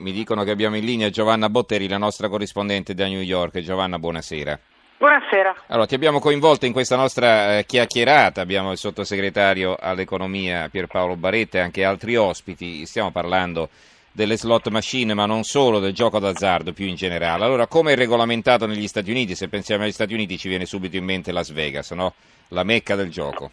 Mi dicono che abbiamo in linea Giovanna Botteri, la nostra corrispondente da New York. Giovanna, buonasera. Buonasera. Allora, ti abbiamo coinvolto in questa nostra eh, chiacchierata, abbiamo il sottosegretario all'economia Pierpaolo Baretta e anche altri ospiti, stiamo parlando delle slot machine, ma non solo, del gioco d'azzardo più in generale. Allora, come è regolamentato negli Stati Uniti? Se pensiamo agli Stati Uniti ci viene subito in mente Las Vegas, no? La mecca del gioco.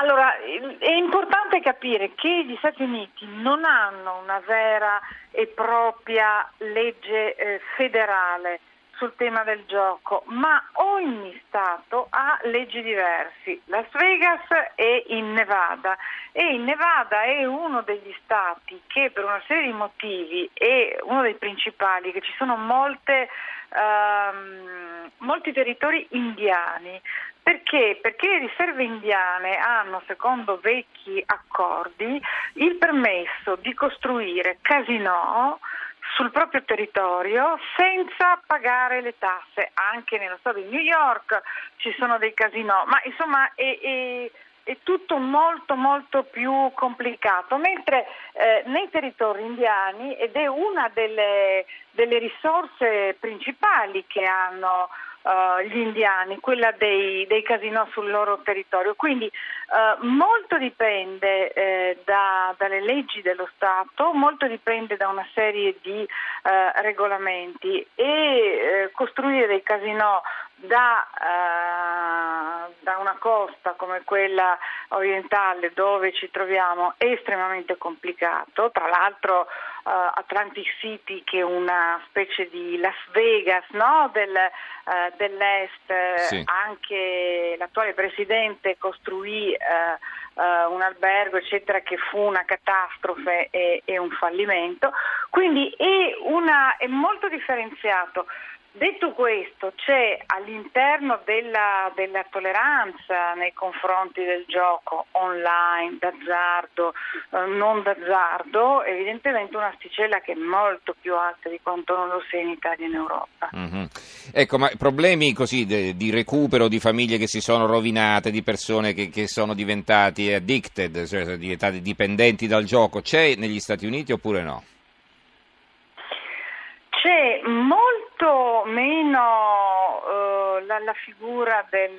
Allora, è importante capire che gli Stati Uniti non hanno una vera e propria legge eh, federale sul tema del gioco, ma ogni Stato ha leggi diverse. Las Vegas è in Nevada e in Nevada è uno degli Stati che per una serie di motivi è uno dei principali, che ci sono molte, um, molti territori indiani perché? Perché le riserve indiane hanno, secondo vecchi accordi, il permesso di costruire casinò sul proprio territorio senza pagare le tasse. Anche nello Stato di New York ci sono dei casinò, ma insomma è, è, è tutto molto molto più complicato, mentre eh, nei territori indiani, ed è una delle, delle risorse principali che hanno uh, gli indiani, quella dei, dei casinò sul loro territorio. Quindi uh, molto dipende eh, da, dalle leggi dello Stato, molto dipende da una serie di uh, regolamenti e costruire dei casinò da, da, una costa come quella orientale dove ci troviamo è estremamente complicato. Tra l'altro uh, Atlantic City che è una specie di Las Vegas no? Del, uh, dell'est, sì. anche l'attuale presidente costruì uh, un albergo eccetera che fu una catastrofe e, e un fallimento, quindi è, una, è molto differenziato. Detto questo, c'è all'interno della, della, tolleranza nei confronti del gioco online, d'azzardo, eh, non d'azzardo, evidentemente un'asticella che è molto più alta di quanto non lo sia in Italia e in Europa. Mm-hmm. Ecco, ma problemi così de, di recupero di famiglie che si sono rovinate, di persone che, che sono diventati addicted, cioè diventate dipendenti dal gioco, c'è negli Stati Uniti oppure no? C'è molto uh, la, la, figura del,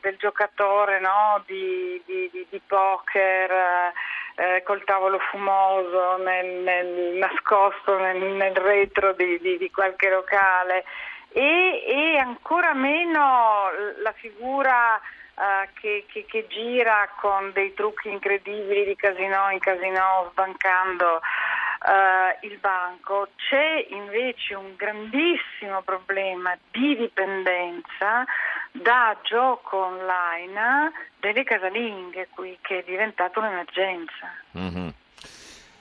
del giocatore no? di, di, di, di, poker uh, col tavolo fumoso nel, nel, nascosto nel, nel retro di, qualche locale e, e, ancora meno la figura uh, che, che, che, gira con dei trucchi incredibili di casino in casino sbancando uh, il banco, c'è invece un grandissimo problema di dipendenza da gioco online delle casalinghe qui che è diventata un'emergenza. Mm-hmm.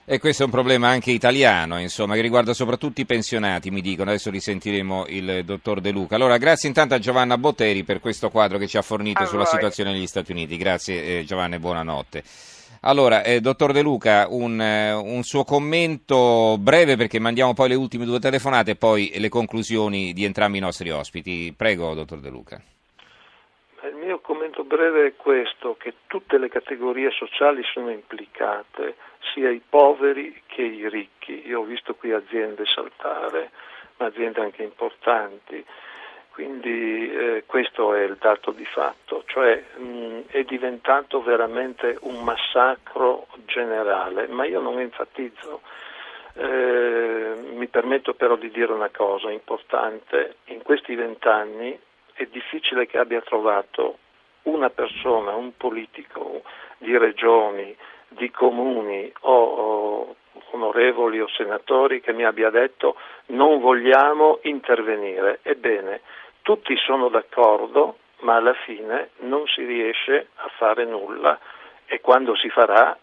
E questo è un problema anche italiano, insomma, che riguarda soprattutto i pensionati, mi dicono. Adesso risentiremo il dottor De Luca. Allora, grazie intanto a Giovanna Botteri per questo quadro che ci ha fornito a sulla voi. situazione negli Stati Uniti. Grazie eh, Giovanna e buonanotte. Allora, eh, dottor De Luca, un, eh, un, suo commento breve perché mandiamo poi le ultime due telefonate e poi le conclusioni di entrambi i nostri ospiti. Prego, dottor De Luca. Il mio commento breve è questo, che tutte le categorie sociali sono implicate, sia i poveri che i ricchi. Io ho visto qui aziende saltare, ma aziende anche importanti quindi eh, questo è il dato di fatto, cioè mh, è diventato veramente un massacro generale, ma io non enfatizzo. Eh, mi permetto però di dire una cosa importante, in questi vent'anni è difficile che abbia trovato una persona, un politico di regioni, di comuni o, o onorevoli o senatori che mi abbia detto non vogliamo intervenire. Ebbene, tutti sono d'accordo, ma alla fine non si riesce a fare nulla e quando si farà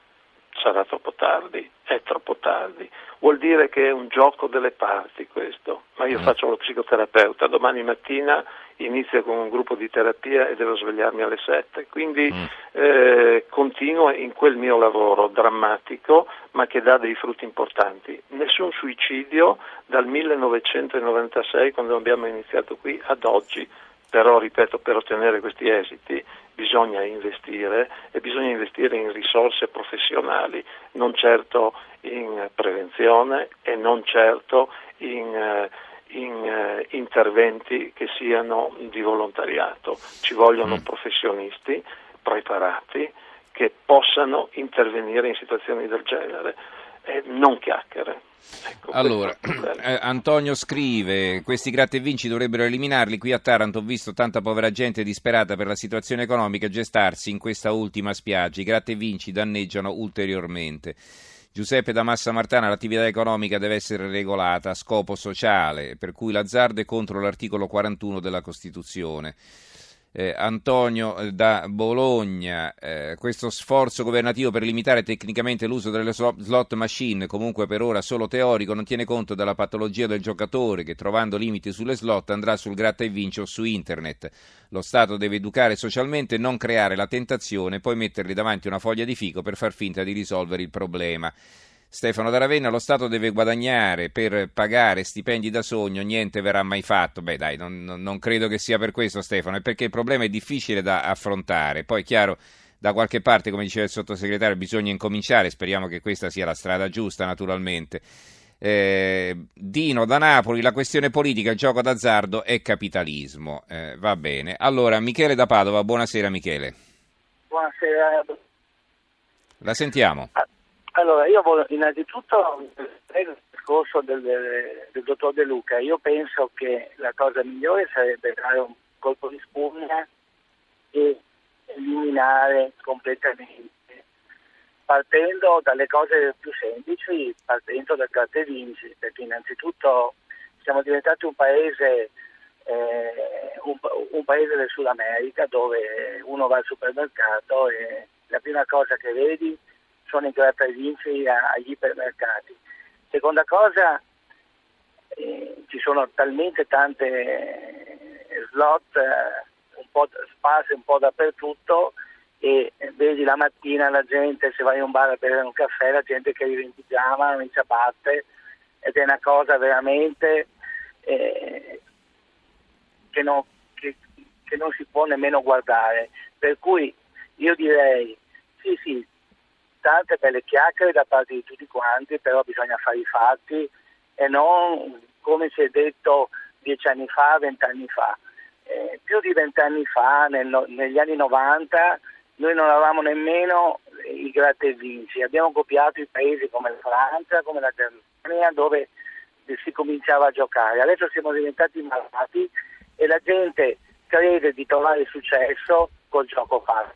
sarà troppo tardi, è troppo tardi. Vuol dire che è un gioco delle parti questo, ma io mm. faccio lo psicoterapeuta, domani mattina inizio con un gruppo di terapia e devo svegliarmi alle 7, quindi mm. eh, continuo in quel mio lavoro drammatico ma che dà dei frutti importanti. Nessun suicidio dal 1996 quando abbiamo iniziato qui ad oggi, però ripeto per ottenere questi esiti bisogna investire e bisogna investire in risorse professionali, non certo in prevenzione e non certo in, eh, in eh, interventi che siano di volontariato. Ci vogliono mm. professionisti preparati che possano intervenire in situazioni del genere e non chiacchiere. Ecco, allora, eh, Antonio scrive: Questi gratta e vinci dovrebbero eliminarli. Qui a Taranto ho visto tanta povera gente disperata per la situazione economica gestarsi in questa ultima spiaggia. I gratta e vinci danneggiano ulteriormente. Giuseppe da Massa Martana, l'attività economica deve essere regolata a scopo sociale, per cui l'azzardo è contro l'articolo 41 della Costituzione eh, Antonio eh, da Bologna, eh, questo sforzo governativo per limitare tecnicamente l'uso delle slot machine, comunque per ora solo teorico, non tiene conto della patologia del giocatore che trovando limiti sulle slot andrà sul gratta e vince o su internet. Lo Stato deve educare socialmente, non creare la tentazione, poi metterli davanti una foglia di fico per far finta di risolvere il problema. Stefano da Ravenna, lo Stato deve guadagnare per pagare stipendi da sogno, niente verrà mai fatto. Beh dai, non, non credo che sia per questo Stefano, è perché il problema è difficile da affrontare. Poi chiaro, da qualche parte, come diceva il sottosegretario, bisogna incominciare, speriamo che questa sia la strada giusta naturalmente. Eh, Dino da Napoli, la questione politica, il gioco d'azzardo è capitalismo. Eh, va bene. Allora, Michele da Padova, buonasera Michele. Buonasera. La sentiamo. Ah, allora, io voglio innanzitutto il discorso del, del, dottor De Luca. Io penso che la cosa migliore sarebbe dare un colpo di spugna e eliminare completamente, partendo dalle cose più semplici, partendo dal carte vinci, perché innanzitutto siamo diventati un paese, eh, un, un paese del Sud America dove uno va al supermercato e la prima cosa che vedi sono i gratta e vinci agli ipermercati. Seconda cosa, eh, ci sono talmente tante slot eh, un po' sparse un po' dappertutto e vedi la mattina la gente se vai in un bar a bere un caffè la gente che arriva in pigiama, in ciabatte ed è una cosa veramente eh, che, non, che, che non si può nemmeno guardare per cui io direi sì sì tante belle chiacchiere da parte di tutti quanti, però bisogna fare i fatti e non come si è detto dieci anni fa, vent'anni fa. Eh, più di vent'anni fa, nel, negli anni 90, noi non avevamo nemmeno i gratta abbiamo copiato i paesi come la Francia, come la Germania, dove si cominciava a giocare. Adesso siamo diventati malati e la gente crede di trovare successo col gioco fatto.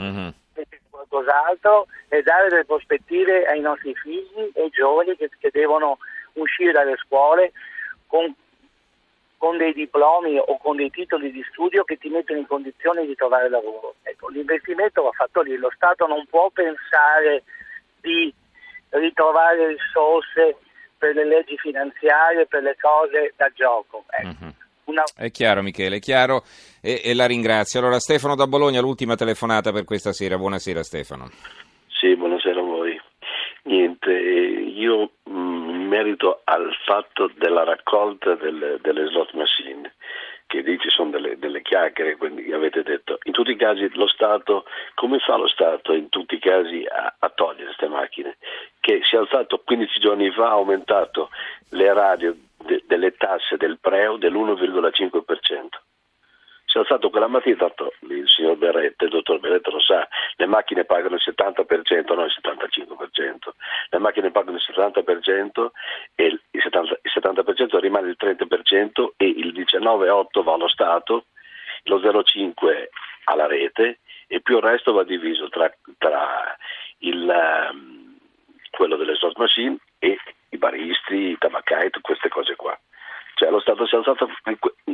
Mm-hmm qualcos'altro e dare delle prospettive ai nostri figli e giovani che, che devono uscire dalle scuole con, con, dei diplomi o con dei titoli di studio che ti mettono in condizione di trovare lavoro. Ecco, l'investimento va fatto lì, lo Stato non può pensare di ritrovare risorse per le leggi finanziarie, per le cose da gioco. Ecco. Mm-hmm. Una... È chiaro Michele, è chiaro e, e, la ringrazio. Allora Stefano da Bologna, l'ultima telefonata per questa sera. Buonasera Stefano. Sì, buonasera a voi. Niente, io mm, in merito al fatto della raccolta delle, delle slot machine, che dici sono delle, delle chiacchiere, quindi avete detto, in tutti i casi lo Stato, come fa lo Stato in tutti i casi a, a togliere queste macchine? Che si è alzato 15 giorni fa, ha aumentato le radio de, delle tasse del preo dell'1,5%. Si è alzato quella mattina, tanto il signor Berretta, il dottor Berretta lo sa, le macchine pagano il 70%, non il 75%, le macchine pagano il 70% e il 70%, il 70% rimane il 30% e il 19,8% va allo Stato, lo 0,5% alla rete e più il resto va diviso tra, tra il, um, quello delle slot machine baristi, i tabaccai, queste cose qua. Cioè lo Stato si è alzato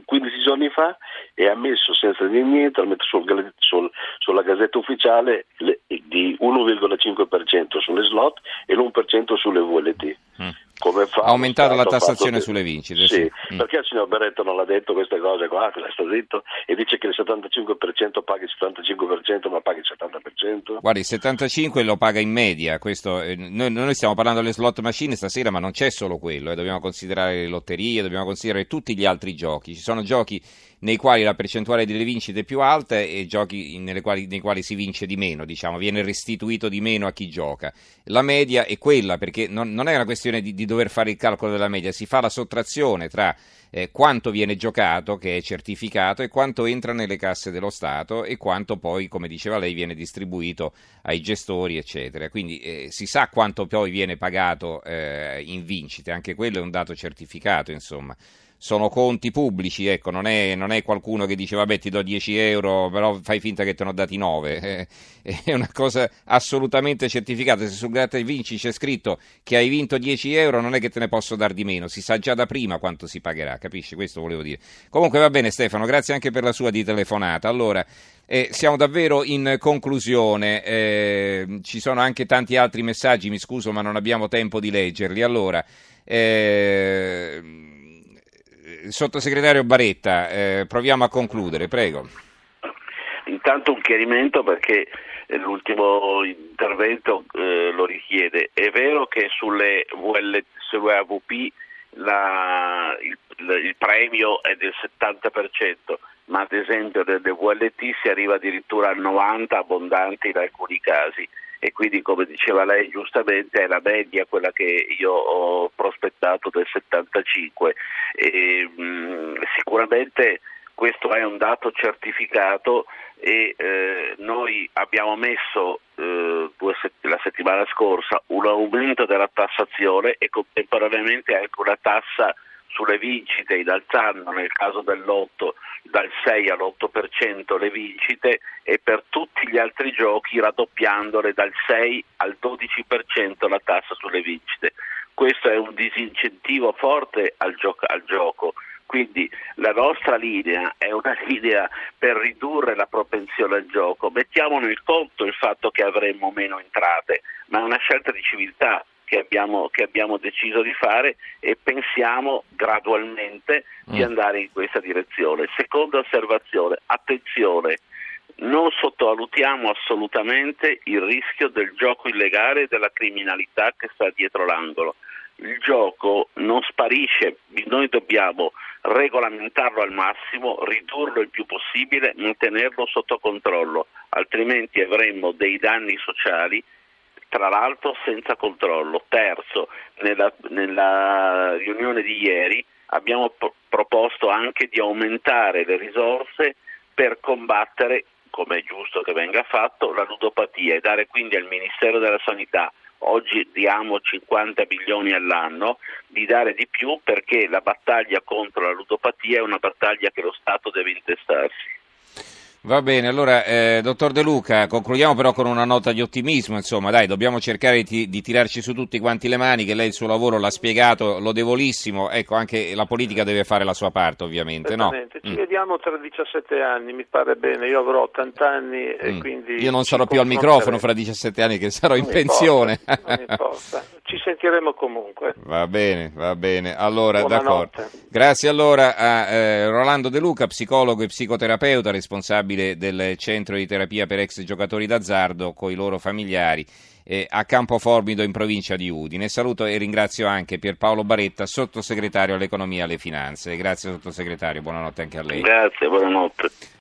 15 giorni fa e ha messo senza dire niente, ha messo sul, sul, sulla gazzetta ufficiale le, di 1,5% sulle slot e l'1% sulle VLT. Mm. Come fa. Ha aumentato la tassazione fatto- sulle vincite. Sì, sì. Mm. perché il signor Berretto non l'ha detto queste cose qua, sta zitto, e dice che il 75% paga il 75% ma paga il 70%? Guardi, il 75 lo paga in media, questo, eh, noi, noi stiamo parlando delle slot machine stasera, ma non c'è solo quello, eh, dobbiamo considerare le lotterie, dobbiamo considerare tutti gli altri giochi. Ci sono giochi nei quali la percentuale delle vincite è più alta e giochi nelle quali- nei quali si vince di meno, diciamo, viene restituito di meno a chi gioca. La media è quella, perché non, non è una questione di, di dover fare il calcolo della media, si fa la sottrazione tra eh, quanto viene giocato, che è certificato, e quanto entra nelle casse dello Stato e quanto poi, come diceva lei, viene distribuito ai gestori, eccetera. Quindi eh, si sa quanto poi viene pagato eh, in vincite, anche quello è un dato certificato, insomma. Sono conti pubblici, ecco, non è, non è qualcuno che dice vabbè ti do 10 euro, però fai finta che te ne ho dati 9. È una cosa assolutamente certificata. Se sul gratta vinci c'è scritto che hai vinto 10 euro, non è che te ne posso dar di meno, si sa già da prima quanto si pagherà, capisci? Questo volevo dire. Comunque va bene Stefano, grazie anche per la sua di telefonata. Allora, eh, siamo davvero in conclusione, eh, ci sono anche tanti altri messaggi, mi scuso ma non abbiamo tempo di leggerli. Allora, eh, sottosegretario Baretta, eh, proviamo a concludere, prego. Intanto un chiarimento perché eh, l'ultimo intervento eh, lo richiede. È vero che sulle, VL, sulle AVP la- il, il premio è del 70%, ma ad esempio delle VLT si arriva addirittura al 90% abbondanti in alcuni casi e quindi come diceva lei giustamente è la media quella che io ho prospettato del 75 e, mh, sicuramente questo è un dato certificato e eh, noi abbiamo messo eh, sett- la settimana scorsa un aumento della tassazione e contemporaneamente anche una tassa sulle vincite innalzando nel caso dell'otto dal 6 all'8% le vincite e per tutti gli altri giochi raddoppiandole dal 6 al 12% la tassa sulle vincite. Questo è un disincentivo forte al, gioco, al gioco. Quindi la nostra linea è una linea per ridurre la propensione al gioco. Mettiamo nel conto il fatto che avremmo meno entrate, ma è una scelta di civiltà che abbiamo, che abbiamo deciso di fare e pensiamo gradualmente di Mm. andare in questa direzione. Seconda osservazione, attenzione, non sottovalutiamo assolutamente il rischio del gioco illegale e della criminalità che sta dietro l'angolo. Il gioco non sparisce, noi dobbiamo regolamentarlo al massimo, ridurlo il più possibile, mantenerlo sotto controllo, altrimenti avremmo dei danni sociali tra l'altro senza controllo. Terzo, nella, nella riunione di ieri abbiamo pro- proposto anche di aumentare le risorse per combattere, come è giusto che venga fatto, la ludopatia e dare quindi al Ministero della Sanità oggi diamo 50 milioni all'anno, di dare di più perché la battaglia contro la ludopatia è una battaglia che lo Stato deve intestarsi. Va bene, allora, eh, dottor De Luca, concludiamo però con una nota di ottimismo, insomma, dai, dobbiamo cercare di, di tirarci su tutti quanti le mani, che lei il suo lavoro l'ha spiegato lodevolissimo, ecco, anche la politica deve fare la sua parte, ovviamente, no? Ci Mm. vediamo tra 17 anni, mi pare bene, io avrò 80 anni e Mm. quindi... Io non sarò più al microfono fra 17 anni che sarò in Non pensione. importa, non importa. Ci sentiremo comunque. Va bene, va bene. Allora, Buonanotte. d'accordo. Grazie allora a eh, Rolando De Luca, psicologo e psicoterapeuta, responsabile del centro di terapia per ex giocatori d'azzardo con i loro familiari eh, a Campoformido in provincia di Udine. Saluto e ringrazio anche Pierpaolo Baretta, sottosegretario all'economia e alle finanze. Grazie sottosegretario, buonanotte anche a lei. Grazie, buonanotte.